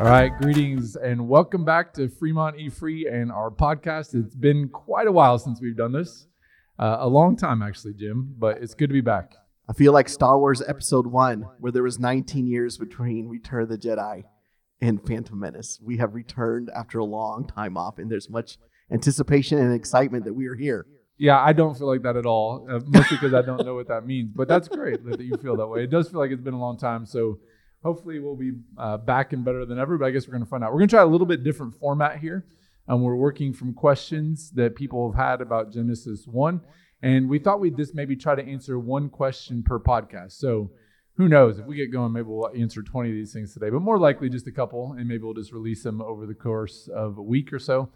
All right, greetings and welcome back to Fremont E Free and our podcast. It's been quite a while since we've done this, uh, a long time actually, Jim, but it's good to be back. I feel like Star Wars Episode 1, where there was 19 years between Return of the Jedi and Phantom Menace. We have returned after a long time off, and there's much anticipation and excitement that we are here. Yeah, I don't feel like that at all, uh, mostly because I don't know what that means. But that's great that you feel that way. It does feel like it's been a long time, so hopefully we'll be uh, back and better than ever. But I guess we're going to find out. We're going to try a little bit different format here, and we're working from questions that people have had about Genesis one, and we thought we'd just maybe try to answer one question per podcast. So who knows if we get going, maybe we'll answer 20 of these things today, but more likely just a couple, and maybe we'll just release them over the course of a week or so.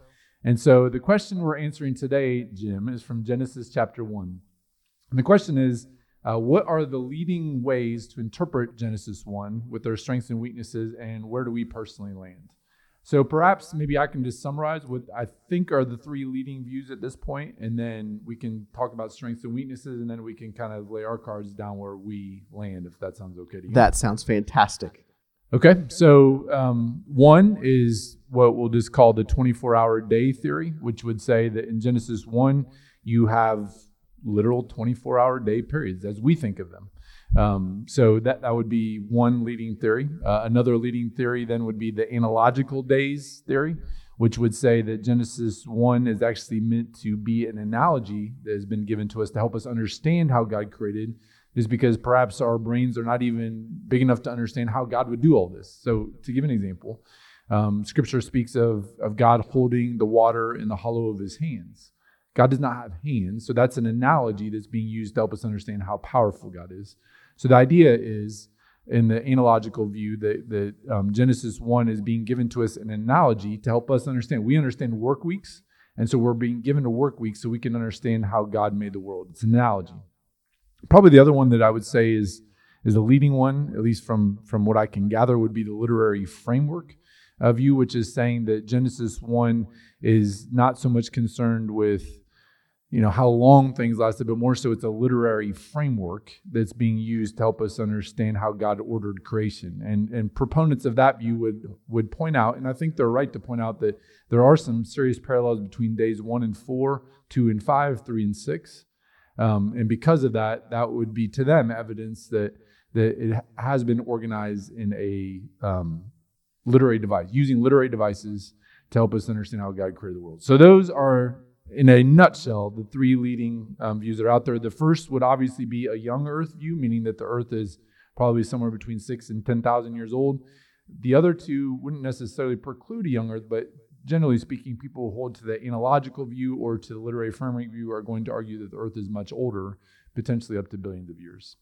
And so the question we're answering today, Jim, is from Genesis chapter 1. And the question is uh, What are the leading ways to interpret Genesis 1 with their strengths and weaknesses, and where do we personally land? So perhaps maybe I can just summarize what I think are the three leading views at this point, and then we can talk about strengths and weaknesses, and then we can kind of lay our cards down where we land, if that sounds okay to you. That sounds fantastic. Okay, so um, one is what we'll just call the 24 hour day theory, which would say that in Genesis 1, you have literal 24 hour day periods as we think of them. Um, so that, that would be one leading theory. Uh, another leading theory then would be the analogical days theory, which would say that Genesis 1 is actually meant to be an analogy that has been given to us to help us understand how God created is because perhaps our brains are not even big enough to understand how God would do all this. So, to give an example, um, scripture speaks of, of God holding the water in the hollow of his hands. God does not have hands, so that's an analogy that's being used to help us understand how powerful God is. So, the idea is in the analogical view that, that um, Genesis 1 is being given to us an analogy to help us understand. We understand work weeks, and so we're being given a work week so we can understand how God made the world. It's an analogy. Probably the other one that I would say is is the leading one, at least from from what I can gather, would be the literary framework of you, which is saying that Genesis one is not so much concerned with you know how long things lasted, but more so it's a literary framework that's being used to help us understand how God ordered creation. And and proponents of that view would would point out, and I think they're right to point out that there are some serious parallels between days one and four, two and five, three and six. Um, and because of that, that would be to them evidence that that it has been organized in a um, literary device, using literary devices to help us understand how God created the world. So those are, in a nutshell, the three leading um, views that are out there. The first would obviously be a young Earth view, meaning that the Earth is probably somewhere between six and ten thousand years old. The other two wouldn't necessarily preclude a young Earth, but generally speaking, people who hold to the analogical view or to the literary framework view are going to argue that the Earth is much older, potentially up to billions of years.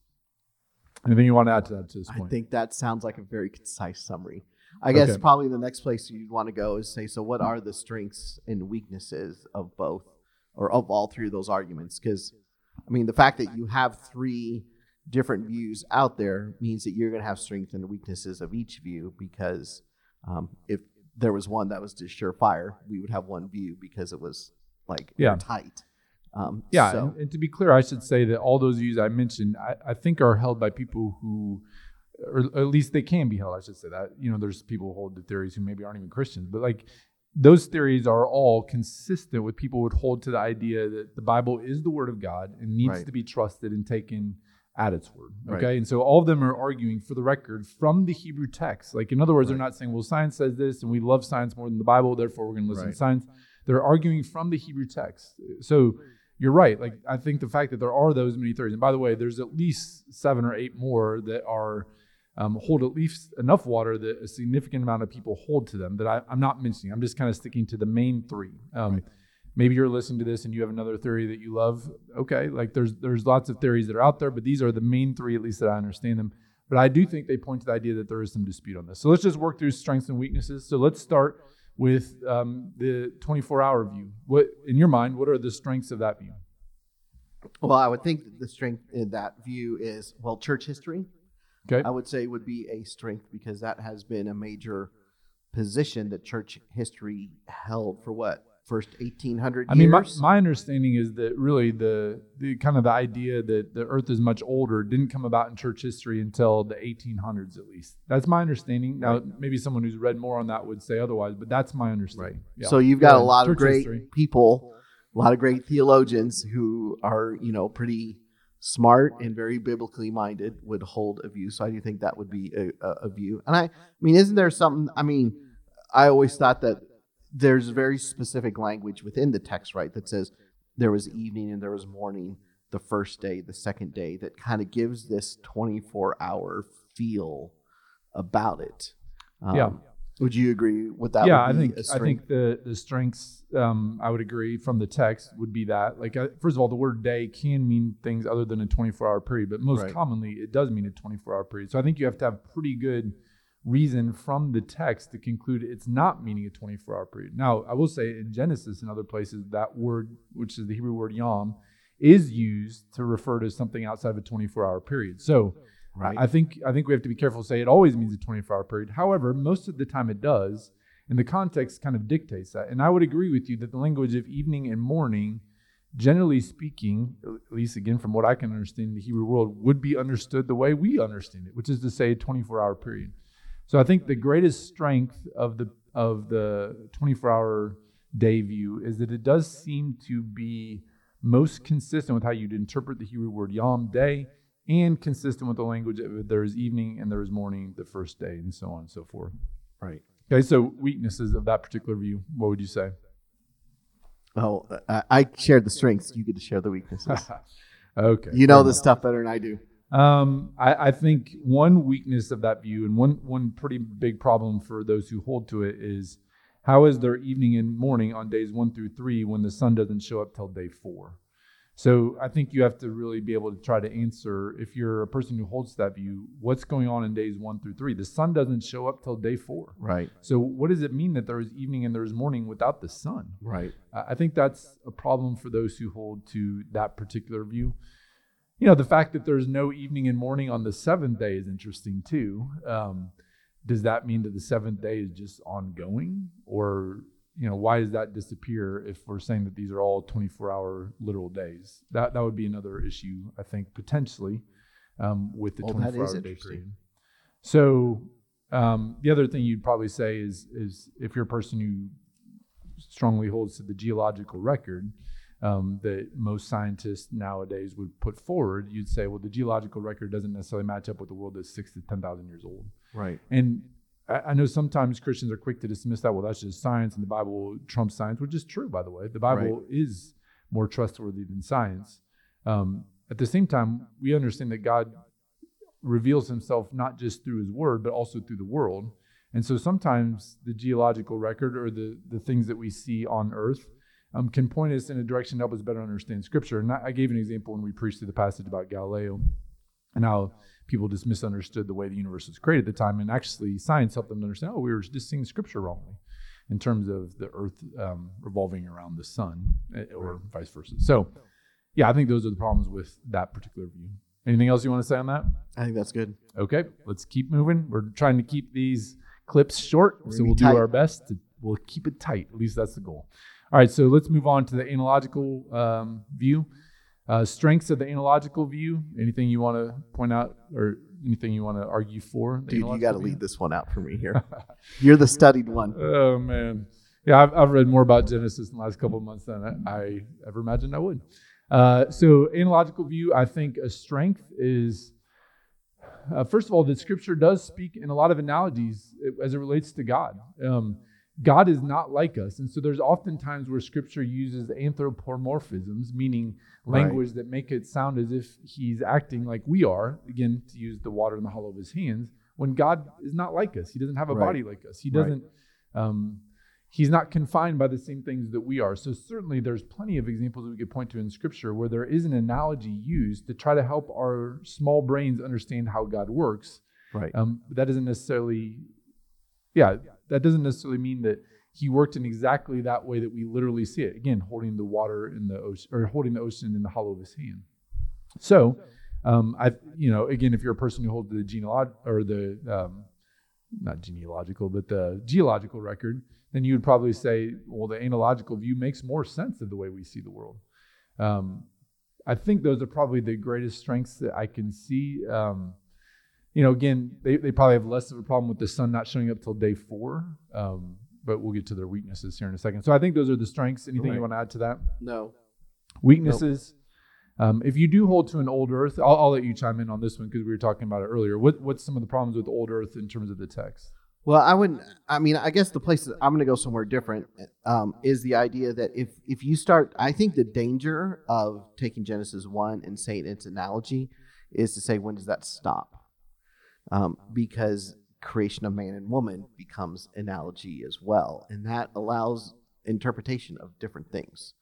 Anything you want to add to that to this point? I think that sounds like a very concise summary. I guess Okay. probably the next place you'd want to go is say, so what are the strengths and weaknesses of both or of all three of those arguments? Because, I mean, the fact that you have three different views out there means that you're going to have strengths and weaknesses of each view because um, if there was one that was just surefire, we would have one view because it was like Yeah. tight. Um, Yeah, so- and, and to be clear, I should say that all those views I mentioned, I, I think are held by people who, or at least they can be held. I should say that. You know, there's people who hold the theories who maybe aren't even Christians, but like those theories are all consistent with people who would hold to the idea that the Bible is the Word of God and needs Right. to be trusted and taken at its word. Right. Okay, and so all of them are arguing for the record from the Hebrew text. Like in other words, they're not saying, "Well, science says this, and we love science more than the Bible, therefore we're going to listen Right. to science." They're arguing from the Hebrew text. So you're right. Like I think the fact that there are those many theories, and by the way, there's at least seven or eight more that are um, hold at least enough water that a significant amount of people hold to them. That I, I'm not mentioning. I'm just kind of sticking to the main three. Um, Maybe you're listening to this and you have another theory that you love. Okay, like there's there's lots of theories that are out there, but these are the main three, at least that I understand them. But I do think they point to the idea that there is some dispute on this. So let's just work through strengths and weaknesses. So let's start with um, the 24-hour view. What, in your mind, what are the strengths of that view? Well, I would think that the strength in that view is well, church history. Okay. I would say would be a strength because that has been a major position that church history held for what first 1800 I mean, my, my understanding is that really the, the kind of the idea that the Earth is much older didn't come about in church history until the 1800s, at least. That's my understanding. Now, Right. maybe someone who's read more on that would say otherwise, but that's my understanding. Yeah. So you've Go got a ahead. lot of great history. people, a lot of great theologians who are, you know, pretty smart and very biblically minded would hold a view. So I do think that would be a, a, a view. And I, I mean, isn't there something? I mean, I always thought that there's very specific language within the text, right, that says there was evening and there was morning the first day, the second day, that kind of gives this 24 hour feel about it. Um, Yeah. Would you agree with that? yeah, I think I think the the strengths um, I would agree from the text would be that like uh, first of all the word day can mean things other than a 24 hour period, but most Right. commonly it does mean a 24 hour period. So I think you have to have pretty good reason from the text to conclude it's not meaning a 24 hour period. Now I will say in Genesis and other places that word, which is the Hebrew word yom, is used to refer to something outside of a 24 hour period. So Right. I think I think we have to be careful to say it always means a 24 hour period. However, most of the time it does, and the context kind of dictates that. And I would agree with you that the language of evening and morning, generally speaking, at least again from what I can understand in the Hebrew world, would be understood the way we understand it, which is to say a 24 hour period. So I think the greatest strength of the of the 24 hour day view is that it does seem to be most consistent with how you'd interpret the Hebrew word yom day and consistent with the language of there is evening and there is morning the first day and so on and so forth. right. Okay, so weaknesses of that particular view, what would you say? Oh, I, I shared the strengths. You get to share the weaknesses. okay. you know this stuff better than I do. Um, I, I think one weakness of that view, and one one pretty big problem for those who hold to it, is how is there evening and morning on days one through three when the sun doesn't show up till day four? So I think you have to really be able to try to answer if you're a person who holds that view, what's going on in days one through three? The sun doesn't show up till day four. Right. So what does it mean that there is evening and there is morning without the sun? Right. I think that's a problem for those who hold to that particular view. You know, the fact that there's no evening and morning on the seventh day is interesting too. Um, does that mean that the seventh day is just ongoing? Or, you know, why does that disappear if we're saying that these are all 24 hour literal days? That, that would be another issue, I think, potentially um, with the Well, 24 is hour day period. So, um, the other thing you'd probably say is, is if you're a person who strongly holds to the geological record um, that most scientists nowadays would put forward, you'd say, well, the geological record doesn't necessarily match up with the world that's six to 10,000 years old. Right. And I, know sometimes Christians are quick to dismiss that. Well, that's just science, and the Bible trumps science, which is true, by the way. The Bible is more trustworthy than science. Um, at the same time, we understand that God reveals himself not just through his word, but also through the world. And so sometimes the geological record or the, the things that we see on earth um, can point us in a direction to help us better understand scripture. And I, I gave an example when we preached through the passage about Galileo and how people just misunderstood the way the universe was created at the time. And actually, science helped them to understand, oh, we were just seeing scripture wrongly in terms of the earth um, revolving around the sun eh, or vice versa. So, yeah, I think those are the problems with that particular view. Anything else you want to say on that? I think that's good. Okay, let's keep moving. We're trying to keep these clips short, We're so we'll do tight. our best. To, we'll keep it tight. At least that's the goal. All right, so let's move on to the analogical um, view. Uh, strengths of the analogical view. Anything you want to point out, or anything you want to argue for? Dude, you got to lead this one out for me here. You're the studied one. Oh man, yeah, I've, I've read more about Genesis in the last couple of months than I, I ever imagined I would. Uh, so, analogical view, I think a strength is, uh, first of all, that Scripture does speak in a lot of analogies as it relates to God. Um, God is not like us, and so there's often times where Scripture uses anthropomorphisms, meaning Right. language that make it sound as if He's acting like we are. Again, to use the water in the hollow of His hands, when God is not like us, He doesn't have a Right. body like us. He doesn't. Um, he's not confined by the same things that we are. So certainly there's plenty of examples that we could point to in scripture where there is an analogy used to try to help our small brains understand how God works. Right. Um, but that doesn't necessarily, yeah, that doesn't necessarily mean that he worked in exactly that way that we literally see it. Again, holding the water in the ocean or holding the ocean in the hollow of his hand. So, um, I, you know, again, if you're a person who holds the genealog or the um, not genealogical, but the geological record, then you would probably say, well, the analogical view makes more sense of the way we see the world. Um, I think those are probably the greatest strengths that I can see. Um, you know, again, they, they probably have less of a problem with the sun not showing up till day four, um, but we'll get to their weaknesses here in a second. So I think those are the strengths. Anything Right. you want to add to that? No. Weaknesses. Um, if you do hold to an old Earth, I'll, I'll let you chime in on this one because we were talking about it earlier. What, what's some of the problems with old Earth in terms of the text? Well, I wouldn't. I mean, I guess the place that I'm going to go somewhere different um, is the idea that if if you start, I think the danger of taking Genesis one and saying its analogy is to say when does that stop? Um, because creation of man and woman becomes analogy as well, and that allows interpretation of different things,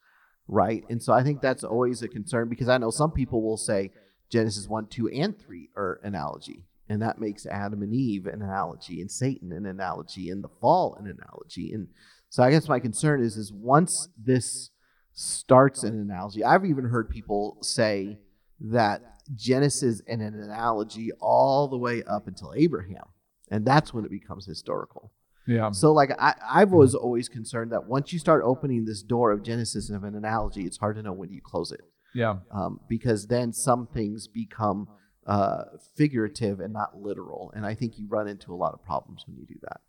right? And so I think that's always a concern because I know some people will say Genesis one, two, and three are analogy and that makes Adam and Eve an analogy, and Satan an analogy, and the fall an analogy. And so I guess my concern is is once this starts an analogy, I've even heard people say that Genesis and an analogy all the way up until Abraham, and that's when it becomes historical. Yeah. So like I, I was always concerned that once you start opening this door of Genesis and of an analogy, it's hard to know when you close it Yeah. um, because then some things become uh, figurative and not literal. And I think you run into a lot of problems when you do that.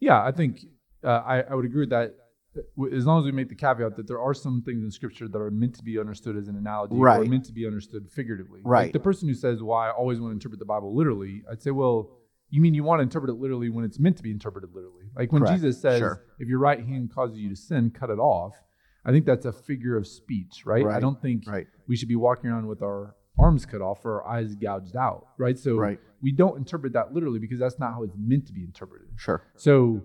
Yeah, I think uh, I, I would agree with that. As long as we make the caveat that there are some things in Scripture that are meant to be understood as an analogy right. or Right. meant to be understood figuratively. Like Right. the person who says, "Well, I always want to interpret the Bible literally," I'd say, "Well, you mean you want to interpret it literally when it's meant to be interpreted literally? Like when Correct. Jesus says, Sure. if your right hand causes you to sin, cut it off." I think that's a figure of speech, right? I don't think Right. we should be walking around with our arms cut off or our eyes gouged out, right? So Right. we don't interpret that literally because that's not how it's meant to be interpreted. Sure. So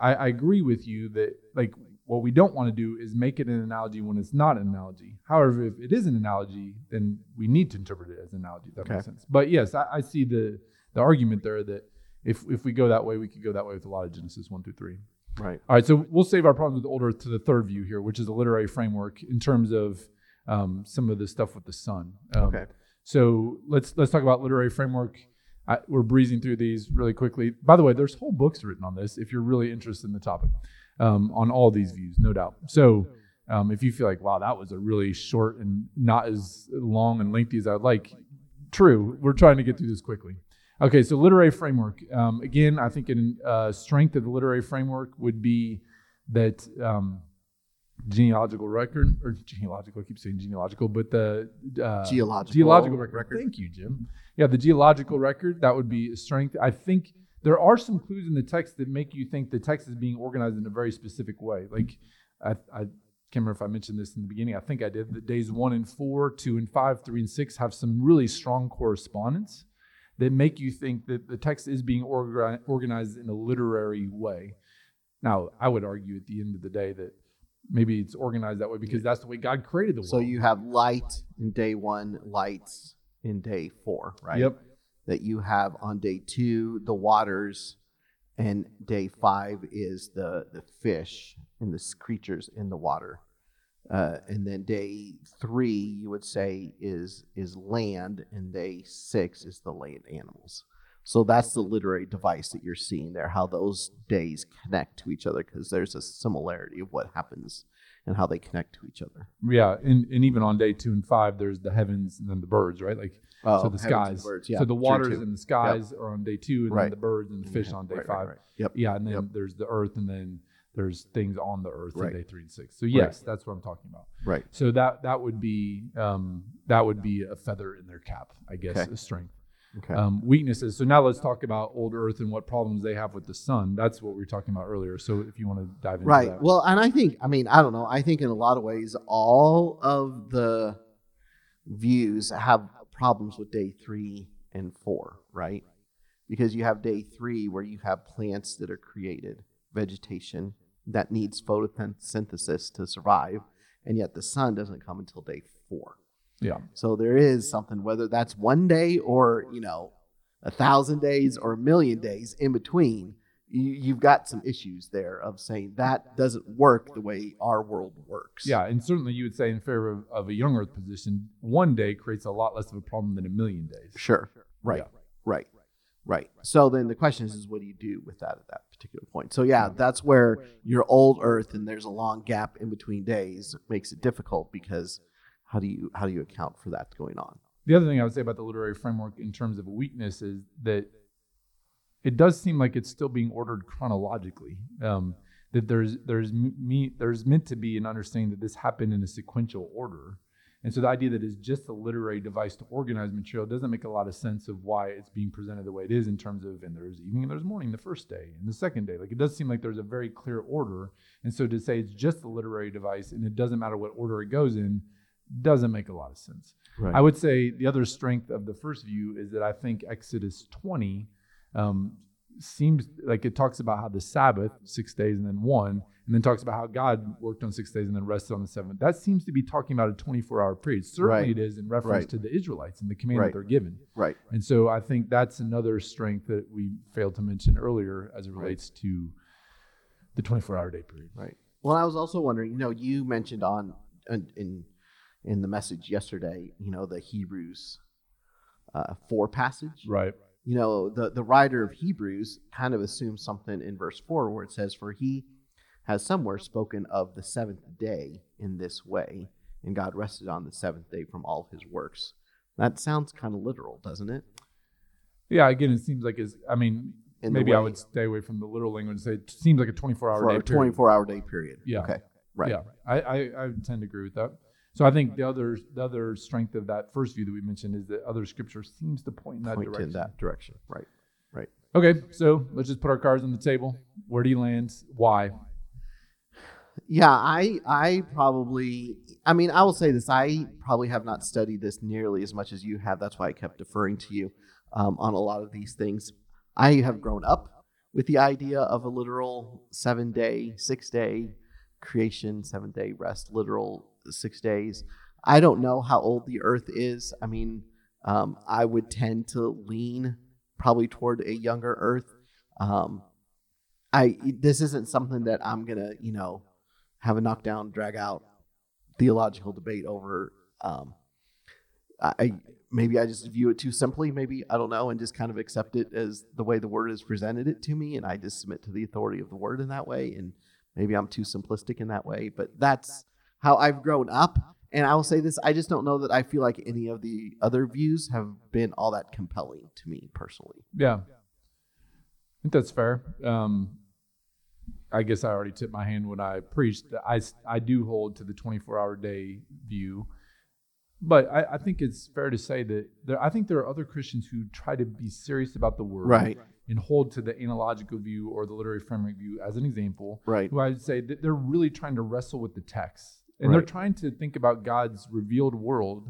I, I agree with you that like what we don't want to do is make it an analogy when it's not an analogy. However, if it is an analogy, then we need to interpret it as an analogy. That makes sense. But yes, I, I see the the argument there that if if we go that way, we could go that way with a lot of Genesis one through three. Right. All right, so we'll save our problems with Old Earth to the third view here, which is a literary framework in terms of um, some of the stuff with the sun. Um, Okay. So let's let's talk about literary framework. I, we're breezing through these really quickly. By the way, there's whole books written on this if you're really interested in the topic, um, on all these views, no doubt. So um, if you feel like, wow, that was a really short and not as long and lengthy as I'd like, true. We're trying to get through this quickly. Okay, so literary framework. Um, again, I think an uh, strength of the literary framework would be that um, genealogical record or genealogical. I keep saying genealogical, but the uh, Geological geological record. record. Thank you, Jim. Yeah, the geological record that would be a strength. I think there are some clues in the text that make you think the text is being organized in a very specific way. Like I, I can't remember if I mentioned this in the beginning. I think I did. That days one and four, two and five, three and six have some really strong correspondence that make you think that the text is being orga- organized in a literary way. Now, I would argue at the end of the day that maybe it's organized that way because that's the way God created the world. So you have light in day one, lights in day four, right? Yep. That you have on day two, the waters, and day five is the, the fish and the creatures in the water. Uh, and then day three, you would say, is is land, and day six is the land animals. So that's the literary device that you're seeing there, how those days connect to each other, because there's a similarity of what happens and how they connect to each other. Yeah, and, and even on day two and five, there's the heavens and then the birds, right? Like Oh, so the skies. birds, yeah, so the waters and the skies are on day two, and then the birds and the fish Yeah, on day right, right, five. right. Yep. Yeah, and then Yep. there's the earth, and then there's things on the earth Right. in day three and six. So yes, that's what I'm talking about. Right. So that that would be um, that would be a feather in their cap, I guess, Okay. a strength. Okay. Um, weaknesses. So now let's talk about old Earth and what problems they have with the sun. That's what we were talking about earlier. So if you want to dive into Right. that. Well, and I think, I mean, I don't know. I think in a lot of ways, all of the views have problems with day three and four, right? Because you have day three where you have plants that are created, vegetation that needs photosynthesis to survive, and yet the sun doesn't come until day four. Yeah. So there is something, whether that's one day or, you know, a thousand days or a million days in between, you, you've got some issues there of saying that doesn't work the way our world works. Yeah, and certainly you would say in favor of, of a young Earth position, one day creates a lot less of a problem than a million days. Sure. Right. Yeah. Right. Right. So then the question is, is what do you do with that at that particular point? So yeah, that's where your old Earth and there's a long gap in between days makes it difficult because how do you how do you account for that going on? The other thing I would say about the literary framework in terms of weakness is that it does seem like it's still being ordered chronologically. Um, that there's there's me there's meant to be an understanding that this happened in a sequential order and so the idea that it's just a literary device to organize material doesn't make a lot of sense of why it's being presented the way it is in terms of, and there's evening and there's morning the first day and the second day. Like it does seem like there's a very clear order. And so to say it's just a literary device and it doesn't matter what order it goes in doesn't make a lot of sense. Right. I would say the other strength of the first view is that I think Exodus 20 um, seems like it talks about how the Sabbath, six days and then one, and then talks about how God worked on six days and then rested on the seventh. That seems to be talking about a 24 hour period. Certainly right. it is in reference right. to the Israelites and the command that they're given. Right. And so I think that's another strength that we failed to mention earlier as it relates to the 24 hour day period. Right. Well, I was also wondering, you know, you mentioned on in in the message yesterday, you know, the Hebrews uh, 4 passage. Right you know, the, the writer of Hebrews kind of assumes something in verse 4 where it says, For he has somewhere spoken of the seventh day in this way, and God rested on the seventh day from all his works. That sounds kind of literal, doesn't it? Yeah, again, it seems like it's, I mean, in maybe I would stay away from the literal language and say it seems like a 24 hour day 24 hour day period. Yeah. Okay. Right. Yeah. I, I, I tend to agree with that. So I think the other the other strength of that first view that we mentioned is that other scripture seems to point in that point direction. in that direction. Right. Right. Okay, so let's just put our cards on the table. Where do you land? Why? Yeah, I I probably I mean I will say this I probably have not studied this nearly as much as you have. That's why I kept deferring to you um, on a lot of these things. I have grown up with the idea of a literal seven day, six day creation, seven day rest, literal six days. I don't know how old the Earth is. I mean, um, I would tend to lean probably toward a younger Earth. Um, I this isn't something that I'm gonna you know have a knockdown, drag out theological debate over. Um, I maybe I just view it too simply, maybe I don't know, and just kind of accept it as the way the word has presented it to me, and I just submit to the authority of the word in that way. And maybe I'm too simplistic in that way, but that's how I've grown up. And I will say this: I just don't know that I feel like any of the other views have been all that compelling to me personally. Yeah, I think that's fair. Um, I guess I already tipped my hand when I preached. I, I do hold to the 24 hour day view. But I, I, think it's fair to say that there, I think there are other Christians who try to be serious about the word right. and hold to the analogical view or the literary framework view as an example. Right. Who I would say that they're really trying to wrestle with the text. And right. they're trying to think about God's revealed world,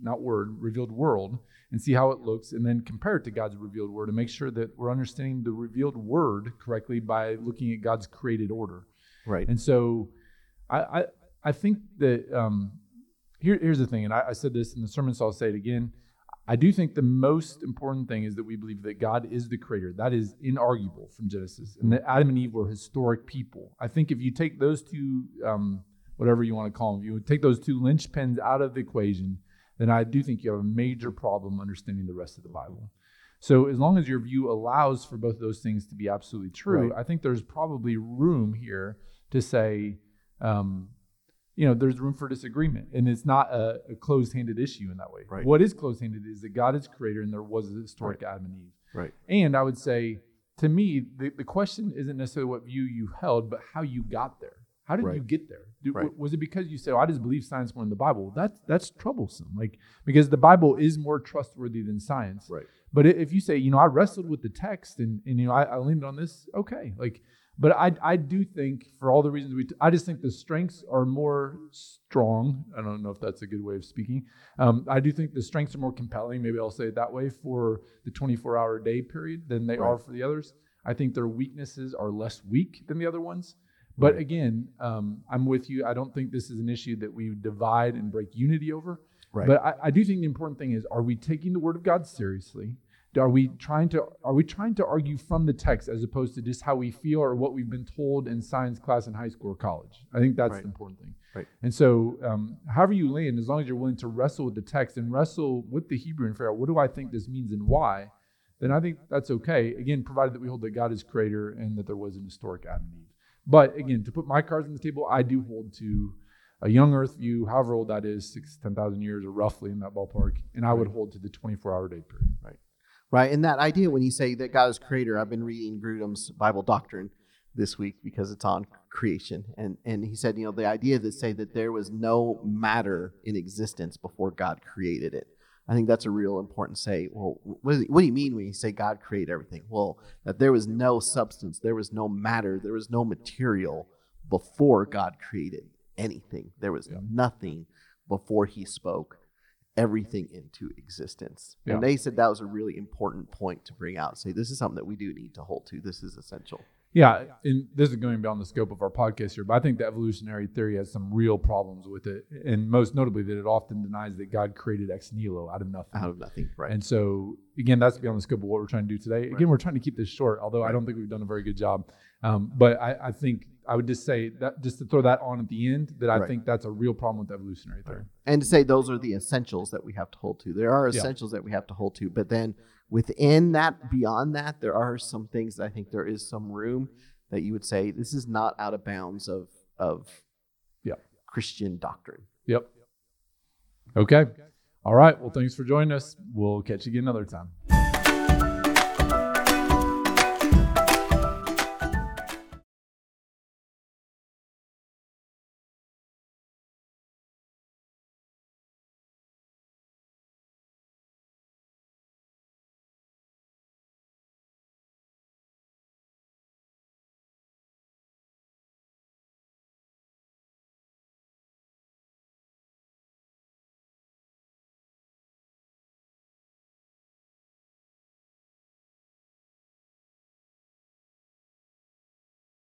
not word, revealed world, and see how it looks, and then compare it to God's revealed word and make sure that we're understanding the revealed word correctly by looking at God's created order. Right. And so I I, I think that um, here, here's the thing, and I, I said this in the sermon, so I'll say it again. I do think the most important thing is that we believe that God is the creator. That is inarguable from Genesis, and that Adam and Eve were historic people. I think if you take those two, um, whatever you want to call them, you would take those two linchpins out of the equation, then I do think you have a major problem understanding the rest of the Bible. So as long as your view allows for both of those things to be absolutely true, right. I think there's probably room here to say, um, you know, there's room for disagreement, and it's not a, a closed-handed issue in that way. Right. What is closed-handed is that God is creator, and there was a historic right. Adam and Eve. Right. And I would say, to me, the, the question isn't necessarily what view you held, but how you got there. How did right. you get there? Did, right. Was it because you said, oh, "I just believe science more than the Bible"? That's that's troublesome. Like because the Bible is more trustworthy than science. Right. But if you say, you know, I wrestled with the text and and you know I, I leaned on this, okay. Like, but I I do think for all the reasons we, t- I just think the strengths are more strong. I don't know if that's a good way of speaking. Um, I do think the strengths are more compelling. Maybe I'll say it that way for the 24-hour day period than they right. are for the others. I think their weaknesses are less weak than the other ones. But again, um, I'm with you. I don't think this is an issue that we divide and break unity over. Right. But I, I, do think the important thing is: Are we taking the Word of God seriously? Are we trying to are we trying to argue from the text as opposed to just how we feel or what we've been told in science class in high school or college? I think that's right. the important thing. Right. And so, um, however you land, as long as you're willing to wrestle with the text and wrestle with the Hebrew and figure out what do I think this means and why, then I think that's okay. Again, provided that we hold that God is creator and that there was an historic Adam and Eve. But again, to put my cards on the table, I do hold to a young Earth view, however old that is, six, 10,000 years or roughly in that ballpark. And I would hold to the 24 hour day period. Right. Right. And that idea when you say that God is creator, I've been reading Grudem's Bible Doctrine this week because it's on creation. And and he said, you know, the idea that say that there was no matter in existence before God created it. I think that's a real important say. Well, what, what do you mean when you say God created everything? Well, that there was no substance, there was no matter, there was no material before God created anything. There was yeah. nothing before he spoke everything into existence. Yeah. And they said that was a really important point to bring out. Say this is something that we do need to hold to. This is essential. Yeah, and this is going beyond the scope of our podcast here, but I think the evolutionary theory has some real problems with it, and most notably that it often denies that God created ex nihilo out of nothing. Out of nothing, right? And so again, that's beyond the scope of what we're trying to do today. Again, right. we're trying to keep this short, although right. I don't think we've done a very good job. Um, but I, I, think I would just say that just to throw that on at the end, that I right. think that's a real problem with evolutionary theory. And to say those are the essentials that we have to hold to. There are essentials yeah. that we have to hold to, but then within that, beyond that, there are some things that I think there is some room that you would say this is not out of bounds of of yeah. Christian doctrine. Yep. Okay. All right. Well, thanks for joining us. We'll catch you again another time.